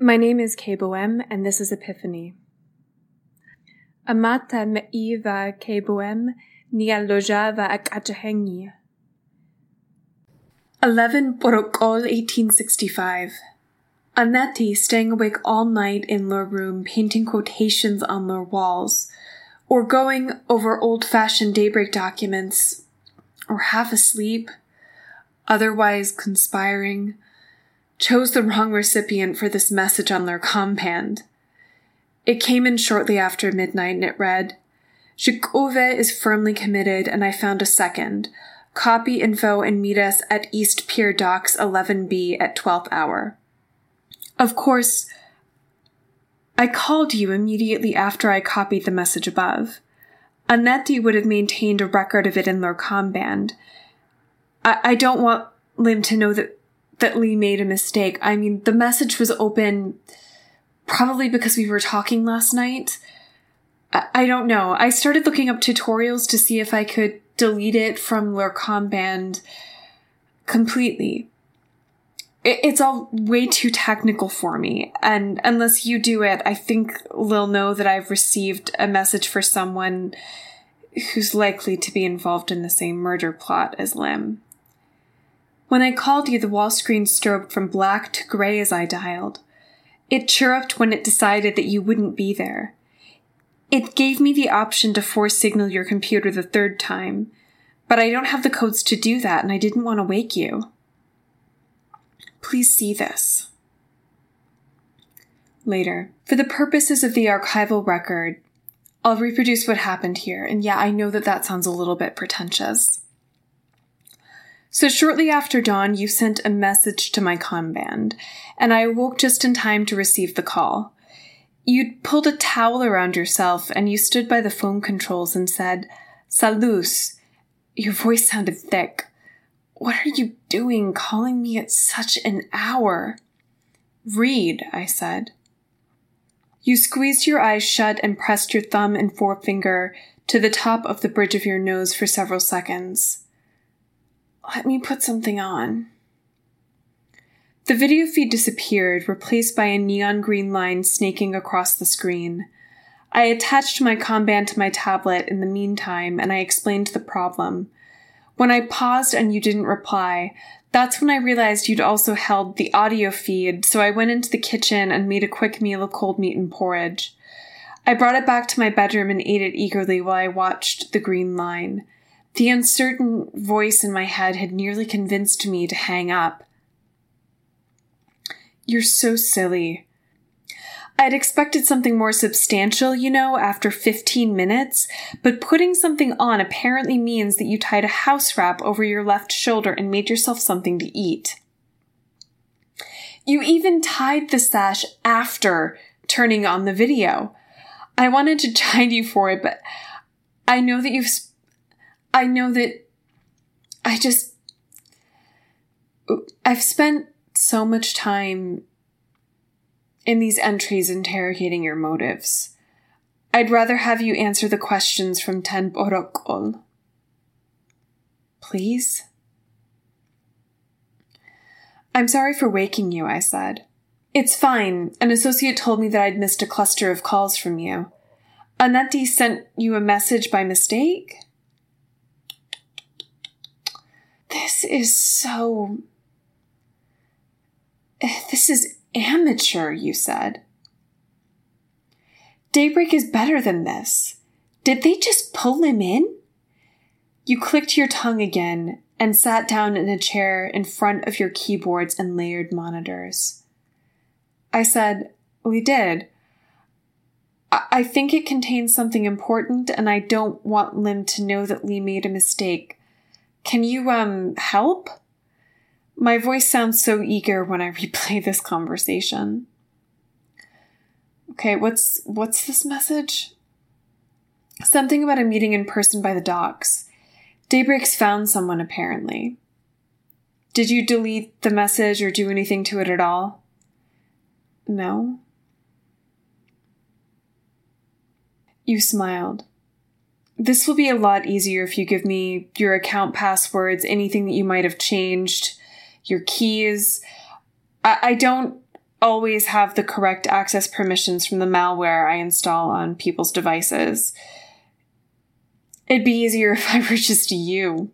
My name is Kaye Boesme, and this is Epiphany. Amata me'iva KBOM ni alojava akajahengi. 11 Borokol 1865. Annette staying awake all night in their room painting quotations on their walls, or going over old fashioned daybreak documents, or half asleep, otherwise conspiring, chose the wrong recipient for this message on their compand. It came in shortly after midnight and it read, Zhikove is firmly committed and I found a second. Copy info and meet us at East Pier Docks 11B at 12th hour. Of course, I called you immediately after I copied the message above. Annette would have maintained a record of it in their band. I, I don't want Lim to know that that Lee made a mistake. I mean, the message was open probably because we were talking last night. I, I don't know. I started looking up tutorials to see if I could delete it from Lurcom band completely. It, it's all way too technical for me. And unless you do it, I think they'll know that I've received a message for someone who's likely to be involved in the same murder plot as Lim. When I called you, the wall screen strobed from black to gray as I dialed. It chirruped when it decided that you wouldn't be there. It gave me the option to force signal your computer the third time, but I don't have the codes to do that and I didn't want to wake you. Please see this. Later, for the purposes of the archival record, I'll reproduce what happened here, and yeah, I know that that sounds a little bit pretentious. So shortly after dawn, you sent a message to my band, and I awoke just in time to receive the call. You'd pulled a towel around yourself and you stood by the phone controls and said, Salus. Your voice sounded thick. What are you doing calling me at such an hour? Read, I said. You squeezed your eyes shut and pressed your thumb and forefinger to the top of the bridge of your nose for several seconds. Let me put something on. The video feed disappeared, replaced by a neon green line snaking across the screen. I attached my band to my tablet in the meantime and I explained the problem. When I paused and you didn't reply, that's when I realized you'd also held the audio feed, so I went into the kitchen and made a quick meal of cold meat and porridge. I brought it back to my bedroom and ate it eagerly while I watched the green line. The uncertain voice in my head had nearly convinced me to hang up. You're so silly. I'd expected something more substantial, you know, after 15 minutes, but putting something on apparently means that you tied a house wrap over your left shoulder and made yourself something to eat. You even tied the sash after turning on the video. I wanted to chide you for it, but I know that you've I know that I just, I've spent so much time in these entries interrogating your motives. I'd rather have you answer the questions from Ten Borokol. Please? I'm sorry for waking you, I said. It's fine. An associate told me that I'd missed a cluster of calls from you. Annette sent you a message by mistake? This is so. This is amateur, you said. Daybreak is better than this. Did they just pull him in? You clicked your tongue again and sat down in a chair in front of your keyboards and layered monitors. I said, We did. I, I think it contains something important, and I don't want Lim to know that Lee made a mistake. Can you, um, help? My voice sounds so eager when I replay this conversation. Okay, what's what's this message? Something about a meeting in person by the docks. Daybreak's found someone apparently. Did you delete the message or do anything to it at all? No. You smiled. This will be a lot easier if you give me your account passwords, anything that you might have changed, your keys. I, I don't always have the correct access permissions from the malware I install on people's devices. It'd be easier if I were just you.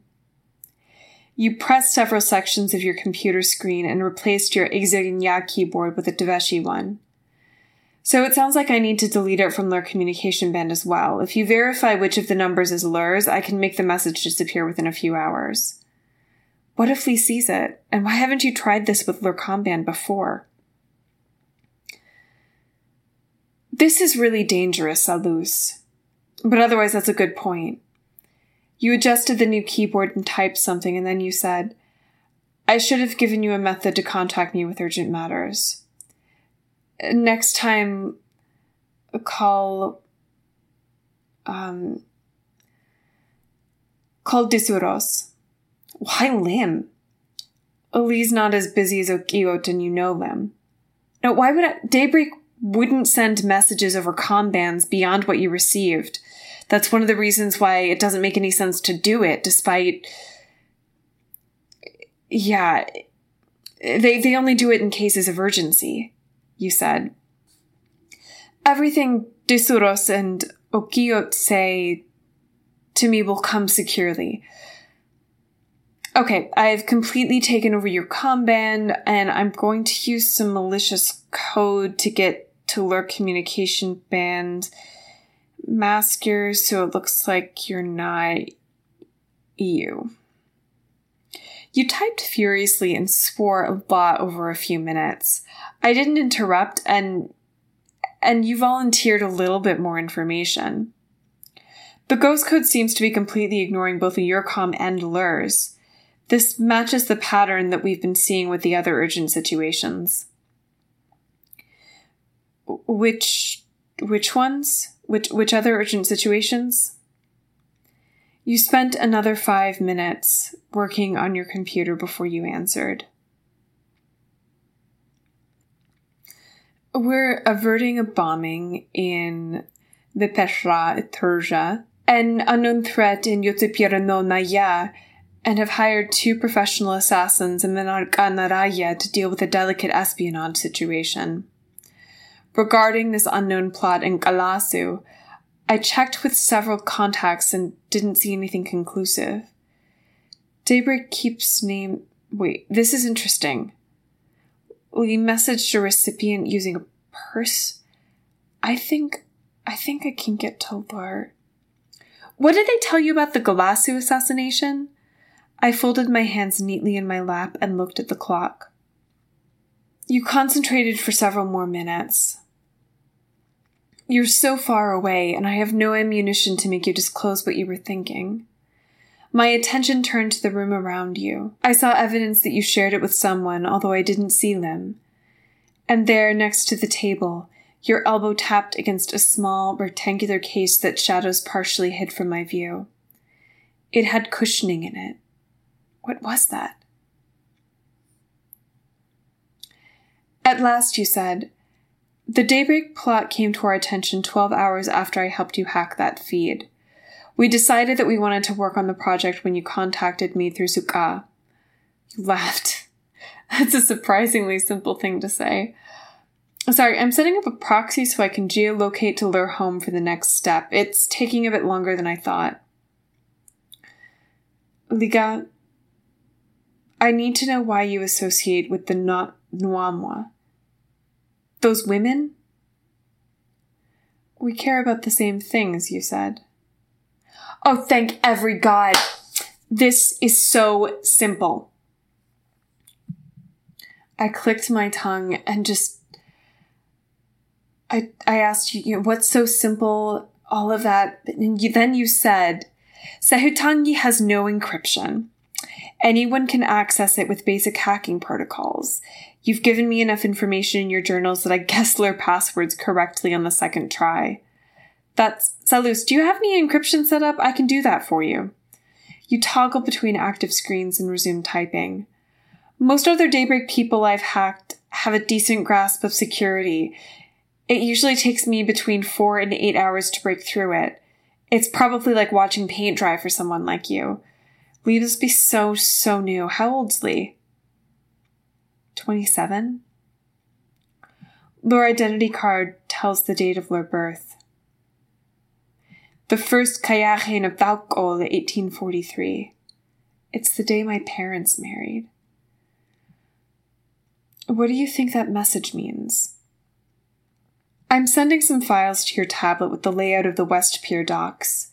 You pressed several sections of your computer screen and replaced your Xigna keyboard with a Deveshi one. So it sounds like I need to delete it from their communication band as well. If you verify which of the numbers is Lur's, I can make the message disappear within a few hours. What if Lee sees it? And why haven't you tried this with Lur band before? This is really dangerous, Salus. But otherwise, that's a good point. You adjusted the new keyboard and typed something, and then you said, I should have given you a method to contact me with urgent matters. Next time, call. Um, call Disuros. Why Lim? Lee's not as busy as Okiot and you know Lim. Now, why would I, Daybreak wouldn't send messages over com bands beyond what you received? That's one of the reasons why it doesn't make any sense to do it, despite. Yeah. They, they only do it in cases of urgency, you said. Everything Disuros and Okiot say to me will come securely. Okay, I've completely taken over your com band and I'm going to use some malicious code to get to Lur communication band mask yours so it looks like you're not you. You typed furiously and swore a lot over a few minutes. I didn't interrupt and and you volunteered a little bit more information. The ghost code seems to be completely ignoring both your com and Lur's. This matches the pattern that we've been seeing with the other urgent situations. Which which ones? Which, which other urgent situations? You spent another five minutes working on your computer before you answered. We're averting a bombing in the Peshra Turja, an unknown threat in Yotipirano Naya, and have hired two professional assassins in Menarka to deal with a delicate espionage situation. Regarding this unknown plot in Galasu, I checked with several contacts and didn't see anything conclusive. Daybreak keeps name. Wait, this is interesting. We messaged a recipient using a purse. I think. I think I can get to Lur. What did they tell you about the Galasu assassination? I folded my hands neatly in my lap and looked at the clock. You concentrated for several more minutes. You're so far away, and I have no ammunition to make you disclose what you were thinking. My attention turned to the room around you. I saw evidence that you shared it with someone, although I didn't see them. And there, next to the table, your elbow tapped against a small, rectangular case that shadows partially hid from my view. It had cushioning in it. What was that? At last, you said, the Daybreak plot came to our attention 12 hours after I helped you hack that feed. We decided that we wanted to work on the project when you contacted me through Suka. You laughed. That's a surprisingly simple thing to say. Sorry, I'm setting up a proxy so I can geolocate to lure home for the next step. It's taking a bit longer than I thought. Liga, I need to know why you associate with the not. Those women? We care about the same things, you said. Oh, thank every god. This is so simple. I clicked my tongue and just I I asked you, you know, what's so simple, all of that, and you, then you said, Sahutangi has no encryption. Anyone can access it with basic hacking protocols. You've given me enough information in your journals that I guessed Lur passwords correctly on the second try. That's Salus, do you have any encryption set up? I can do that for you. You toggle between active screens and resume typing. Most other Daybreak people I've hacked have a decent grasp of security. It usually takes me between four and eight hours to break through it. It's probably like watching paint dry for someone like you. Lee must be so, so new. How old's Lee? 27? Lur identity card tells the date of their birth. The first Kayachen of Thaukol, 1843. It's the day my parents married. What do you think that message means? I'm sending some files to your tablet with the layout of the West Pier docks.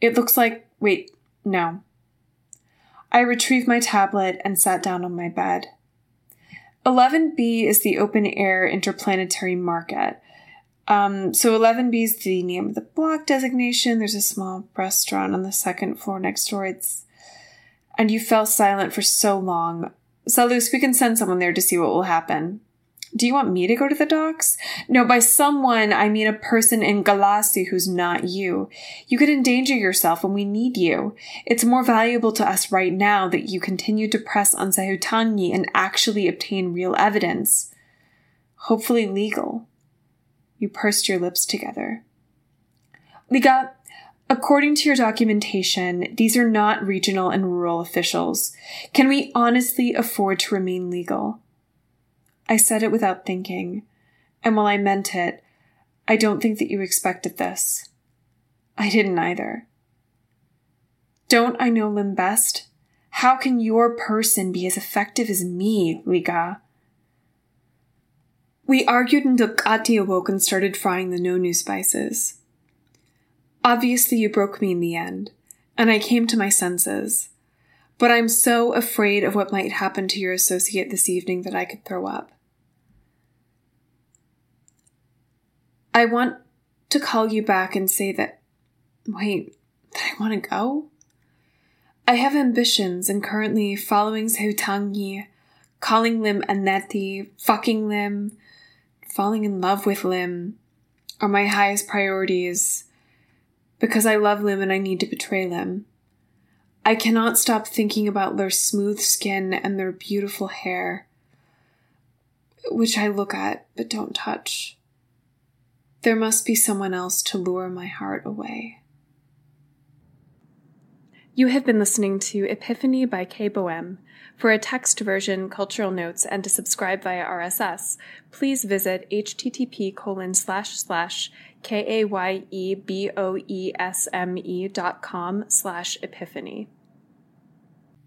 It looks like. Wait, no. I retrieved my tablet and sat down on my bed. 11B is the open air interplanetary market. Um, so 11B is the name of the block designation. There's a small restaurant on the second floor next door. It's and you fell silent for so long. Salus, we can send someone there to see what will happen. Do you want me to go to the docks? No, by someone, I mean a person in Galasu who's not you. You could endanger yourself when we need you. It's more valuable to us right now that you continue to press on Sahutangi and actually obtain real evidence. Hopefully legal. You pursed your lips together. Liga, according to your documentation, these are not regional and rural officials. Can we honestly afford to remain legal? I said it without thinking, and while I meant it, I don't think that you expected this. I didn't either. Don't I know Lim best? How can your person be as effective as me, Liga? We argued until Kati awoke and started frying the nonu spices. Obviously, you broke me in the end, and I came to my senses. But I'm so afraid of what might happen to your associate this evening that I could throw up. I want to call you back and say that, wait, that I want to go? I have ambitions and currently following Sahutangi, calling Lim Aneti, fucking Lim, falling in love with Lim are my highest priorities because I love Lim and I need to betray Lim. I cannot stop thinking about their smooth skin and their beautiful hair, which I look at but don't touch. There must be someone else to lure my heart away. You have been listening to Epiphany by Kaye Boesme. For a text version, cultural notes, and to subscribe via RSS, please visit http colon slash slash k-a-y-e-b-o-e-s-m-e dot com slash epiphany.